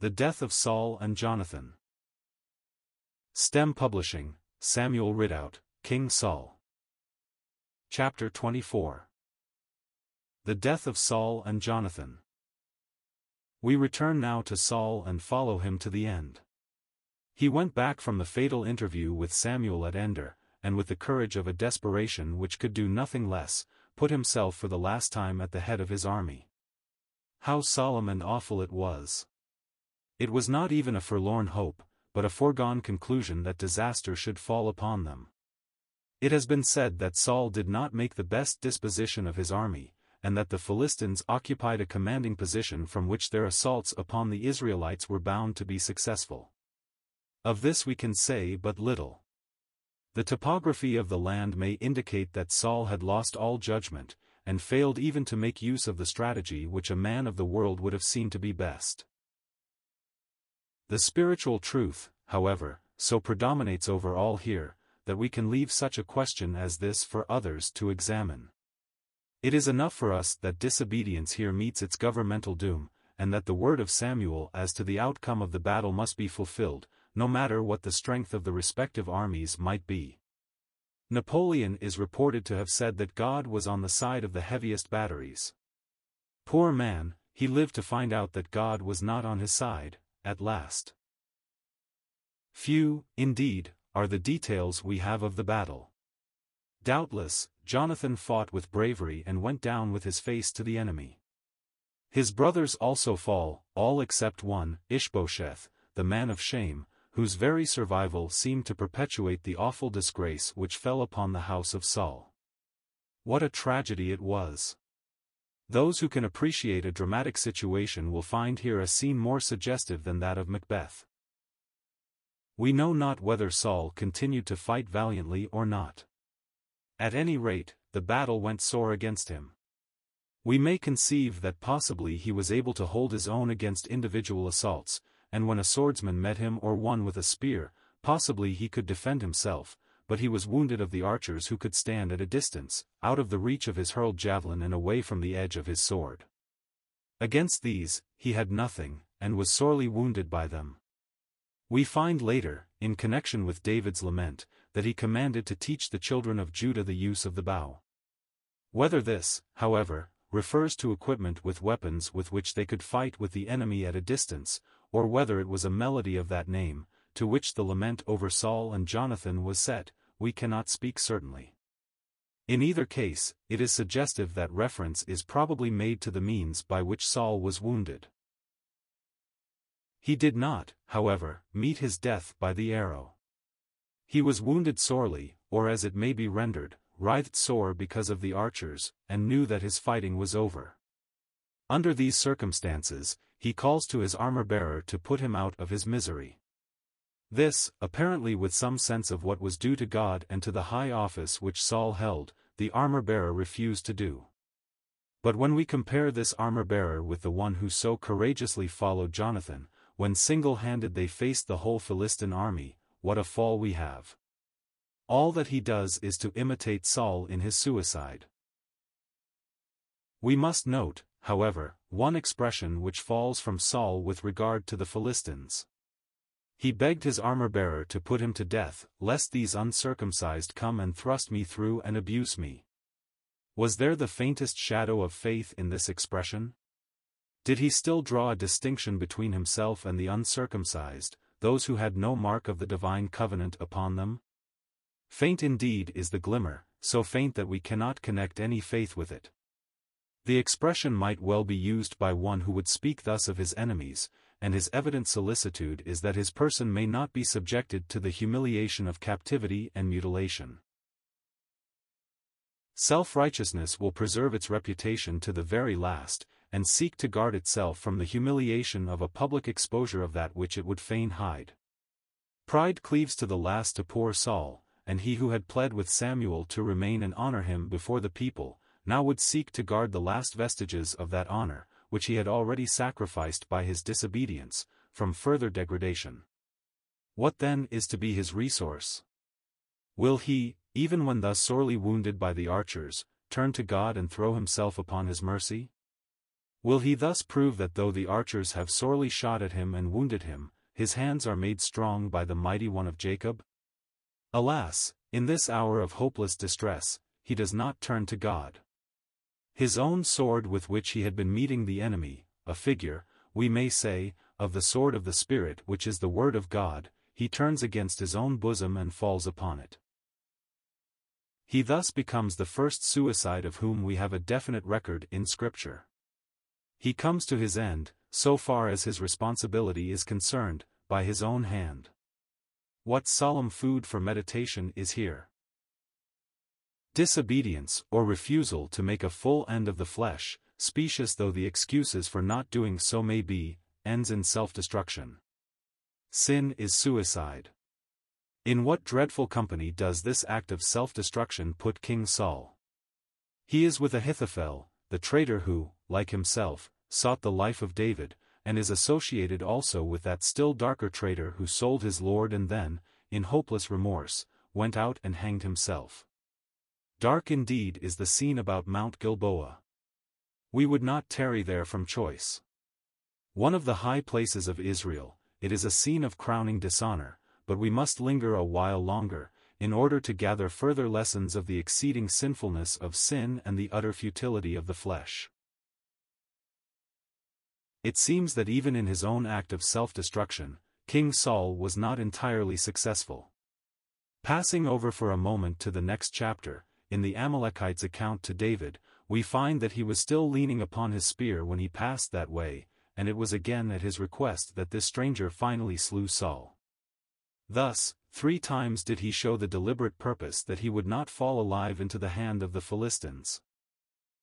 The Death of Saul and Jonathan. Stem Publishing, Samuel Ridout, King Saul. Chapter 24 The Death of Saul and Jonathan. We return now to Saul and follow him to the end. He went back from the fatal interview with Samuel at Endor, and with the courage of a desperation which could do nothing less, put himself for the last time at the head of his army. How solemn and awful it was! It was not even a forlorn hope, but a foregone conclusion that disaster should fall upon them. It has been said that Saul did not make the best disposition of his army, and that the Philistines occupied a commanding position from which their assaults upon the Israelites were bound to be successful. Of this we can say but little. The topography of the land may indicate that Saul had lost all judgment, and failed even to make use of the strategy which a man of the world would have seen to be best. The spiritual truth, however, so predominates over all here, that we can leave such a question as this for others to examine. It is enough for us that disobedience here meets its governmental doom, and that the word of Samuel as to the outcome of the battle must be fulfilled, no matter what the strength of the respective armies might be. Napoleon is reported to have said that God was on the side of the heaviest batteries. Poor man, he lived to find out that God was not on his side, at last. Few, indeed, are the details we have of the battle. Doubtless, Jonathan fought with bravery and went down with his face to the enemy. His brothers also fall, all except one, Ishbosheth, the man of shame, whose very survival seemed to perpetuate the awful disgrace which fell upon the house of Saul. What a tragedy it was! Those who can appreciate a dramatic situation will find here a scene more suggestive than that of Macbeth. We know not whether Saul continued to fight valiantly or not. At any rate, the battle went sore against him. We may conceive that possibly he was able to hold his own against individual assaults, and when a swordsman met him or one with a spear, possibly he could defend himself, but he was wounded of the archers who could stand at a distance, out of the reach of his hurled javelin and away from the edge of his sword. Against these, he had nothing, and was sorely wounded by them. We find later, in connection with David's lament, that he commanded to teach the children of Judah the use of the bow. Whether this, however, refers to equipment with weapons with which they could fight with the enemy at a distance, or whether it was a melody of that name, to which the lament over Saul and Jonathan was set, we cannot speak certainly. In either case, it is suggestive that reference is probably made to the means by which Saul was wounded. He did not, however, meet his death by the arrow. He was wounded sorely, or as it may be rendered, writhed sore because of the archers, and knew that his fighting was over. Under these circumstances, he calls to his armor-bearer to put him out of his misery. This, apparently with some sense of what was due to God and to the high office which Saul held, the armor-bearer refused to do. But when we compare this armor-bearer with the one who so courageously followed Jonathan, when single-handed they faced the whole Philistine army, what a fall we have. All that he does is to imitate Saul in his suicide. We must note, however, one expression which falls from Saul with regard to the Philistines. He begged his armor-bearer to put him to death, lest these uncircumcised come and thrust me through and abuse me. Was there the faintest shadow of faith in this expression? Did he still draw a distinction between himself and the uncircumcised, those who had no mark of the divine covenant upon them? Faint indeed is the glimmer, so faint that we cannot connect any faith with it. The expression might well be used by one who would speak thus of his enemies, and his evident solicitude is that his person may not be subjected to the humiliation of captivity and mutilation. Self-righteousness will preserve its reputation to the very last, and seek to guard itself from the humiliation of a public exposure of that which it would fain hide. Pride cleaves to the last to poor Saul, and he who had pled with Samuel to remain and honor him before the people, now would seek to guard the last vestiges of that honor, which he had already sacrificed by his disobedience, from further degradation. What then is to be his resource? Will he, even when thus sorely wounded by the archers, turn to God and throw himself upon his mercy? Will he thus prove that though the archers have sorely shot at him and wounded him, his hands are made strong by the mighty one of Jacob? Alas, in this hour of hopeless distress, he does not turn to God. His own sword with which he had been meeting the enemy, a figure, we may say, of the sword of the Spirit which is the word of God, he turns against his own bosom and falls upon it. He thus becomes the first suicide of whom we have a definite record in Scripture. He comes to his end, so far as his responsibility is concerned, by his own hand. What solemn food for meditation is here. Disobedience, or refusal to make a full end of the flesh, specious though the excuses for not doing so may be, ends in self-destruction. Sin is suicide. In what dreadful company does this act of self-destruction put King Saul? He is with Ahithophel, the traitor who, like himself, sought the life of David, and is associated also with that still darker traitor who sold his lord and then, in hopeless remorse, went out and hanged himself. Dark indeed is the scene about Mount Gilboa. We would not tarry there from choice. One of the high places of Israel, it is a scene of crowning dishonor, but we must linger a while longer, in order to gather further lessons of the exceeding sinfulness of sin and the utter futility of the flesh. It seems that even in his own act of self-destruction, King Saul was not entirely successful. Passing over for a moment to the next chapter, in the Amalekites' account to David, we find that he was still leaning upon his spear when he passed that way, and it was again at his request that this stranger finally slew Saul. Thus, three times did he show the deliberate purpose that he would not fall alive into the hand of the Philistines.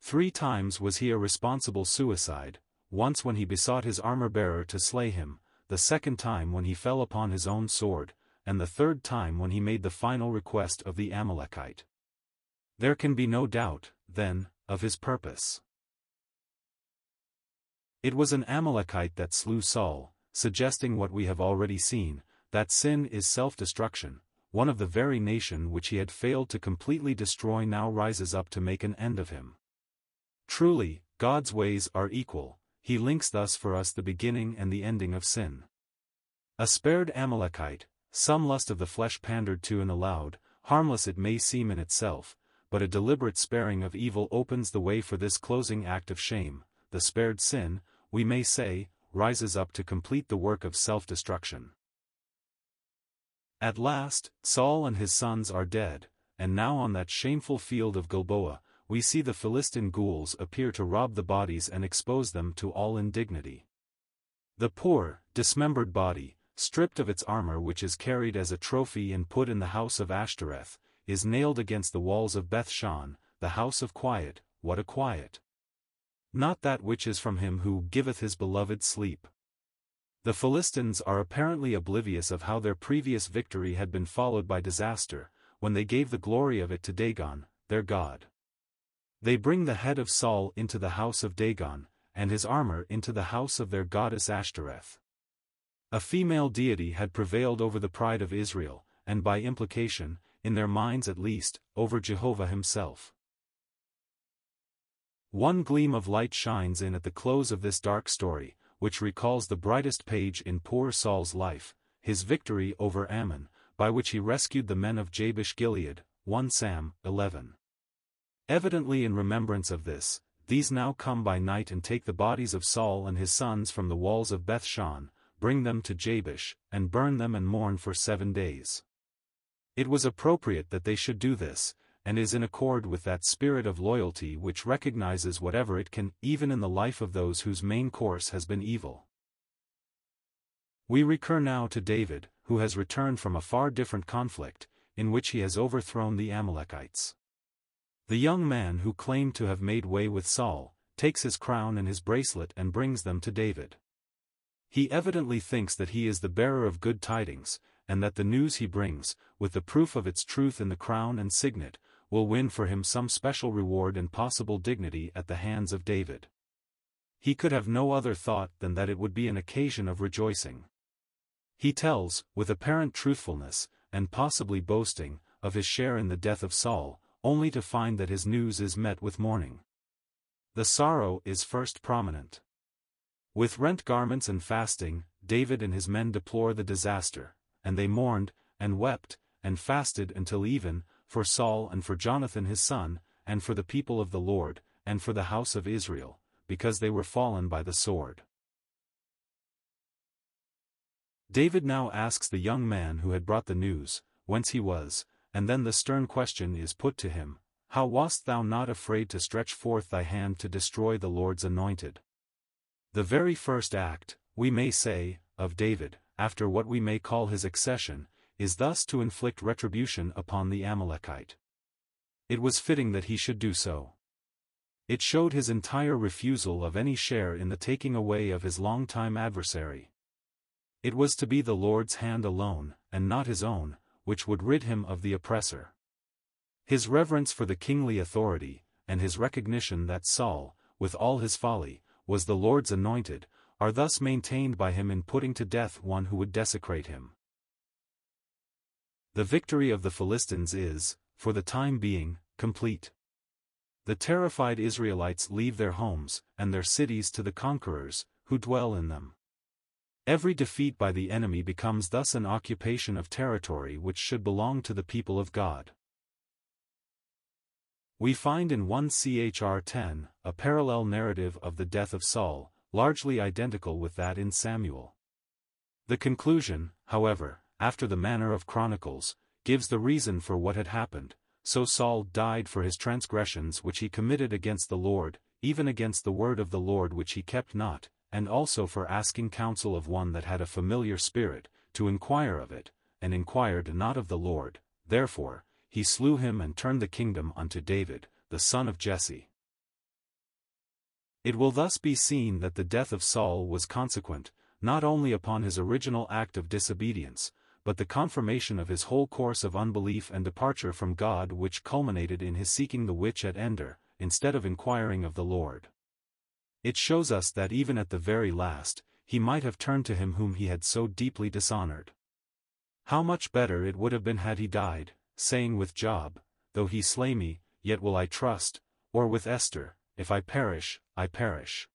Three times was he a responsible suicide, once when he besought his armor-bearer to slay him, the second time when he fell upon his own sword, and the third time when he made the final request of the Amalekite. There can be no doubt, then, of his purpose. It was an Amalekite that slew Saul, suggesting what we have already seen, that sin is self-destruction, one of the very nation which he had failed to completely destroy now rises up to make an end of him. Truly, God's ways are equal, he links thus for us the beginning and the ending of sin. A spared Amalekite, some lust of the flesh pandered to and allowed, harmless it may seem in itself, but a deliberate sparing of evil opens the way for this closing act of shame, the spared sin, we may say, rises up to complete the work of self-destruction. At last, Saul and his sons are dead, and now on that shameful field of Gilboa, we see the Philistine ghouls appear to rob the bodies and expose them to all indignity. The poor, dismembered body, stripped of its armor which is carried as a trophy and put in the house of Ashtoreth, is nailed against the walls of Bethshan, the house of quiet, what a quiet! not that which is from him who giveth his beloved sleep. The Philistines are apparently oblivious of how their previous victory had been followed by disaster, when they gave the glory of it to Dagon, their god. They bring the head of Saul into the house of Dagon, and his armor into the house of their goddess Ashtoreth. A female deity had prevailed over the pride of Israel, and by implication, in their minds at least, over Jehovah himself. One gleam of light shines in at the close of this dark story, which recalls the brightest page in poor Saul's life, his victory over Ammon, by which he rescued the men of Jabesh Gilead, 1 Sam 11. Evidently in remembrance of this, these now come by night and take the bodies of Saul and his sons from the walls of Bethshan, bring them to Jabesh, and burn them and mourn for seven days. It was appropriate that they should do this, and is in accord with that spirit of loyalty which recognizes whatever it can, even in the life of those whose main course has been evil. We recur now to David, who has returned from a far different conflict, in which he has overthrown the Amalekites. The young man who claimed to have made way with Saul, takes his crown and his bracelet and brings them to David. He evidently thinks that he is the bearer of good tidings, and that the news he brings, with the proof of its truth in the crown and signet, will win for him some special reward and possible dignity at the hands of David. He could have no other thought than that it would be an occasion of rejoicing. He tells, with apparent truthfulness, and possibly boasting, of his share in the death of Saul, only to find that his news is met with mourning. The sorrow is first prominent. With rent garments and fasting, David and his men deplore the disaster, and they mourned, and wept, and fasted until even, for Saul and for Jonathan his son, and for the people of the Lord, and for the house of Israel, because they were fallen by the sword. David now asks the young man who had brought the news, whence he was, and then the stern question is put to him, How wast thou not afraid to stretch forth thy hand to destroy the Lord's anointed? The very first act, we may say, of David, after what we may call his accession, is thus to inflict retribution upon the Amalekite. It was fitting that he should do so. It showed his entire refusal of any share in the taking away of his long-time adversary. It was to be the Lord's hand alone, and not his own, which would rid him of the oppressor. His reverence for the kingly authority, and his recognition that Saul, with all his folly, was the Lord's anointed, are thus maintained by him in putting to death one who would desecrate him. The victory of the Philistines is, for the time being, complete. The terrified Israelites leave their homes, and their cities to the conquerors, who dwell in them. Every defeat by the enemy becomes thus an occupation of territory which should belong to the people of God. We find in 1 Chr 10, a parallel narrative of the death of Saul, largely identical with that in Samuel. The conclusion, however, after the manner of Chronicles, gives the reason for what had happened, so Saul died for his transgressions which he committed against the Lord, even against the word of the Lord which he kept not, and also for asking counsel of one that had a familiar spirit, to inquire of it, and inquired not of the Lord, therefore, he slew him and turned the kingdom unto David, the son of Jesse. It will thus be seen that the death of Saul was consequent, not only upon his original act of disobedience, but the confirmation of his whole course of unbelief and departure from God which culminated in his seeking the witch at Endor, instead of inquiring of the Lord. It shows us that even at the very last, he might have turned to him whom he had so deeply dishonored. How much better it would have been had he died, saying with Job, Though he slay me, yet will I trust, or with Esther, If I perish, I perish.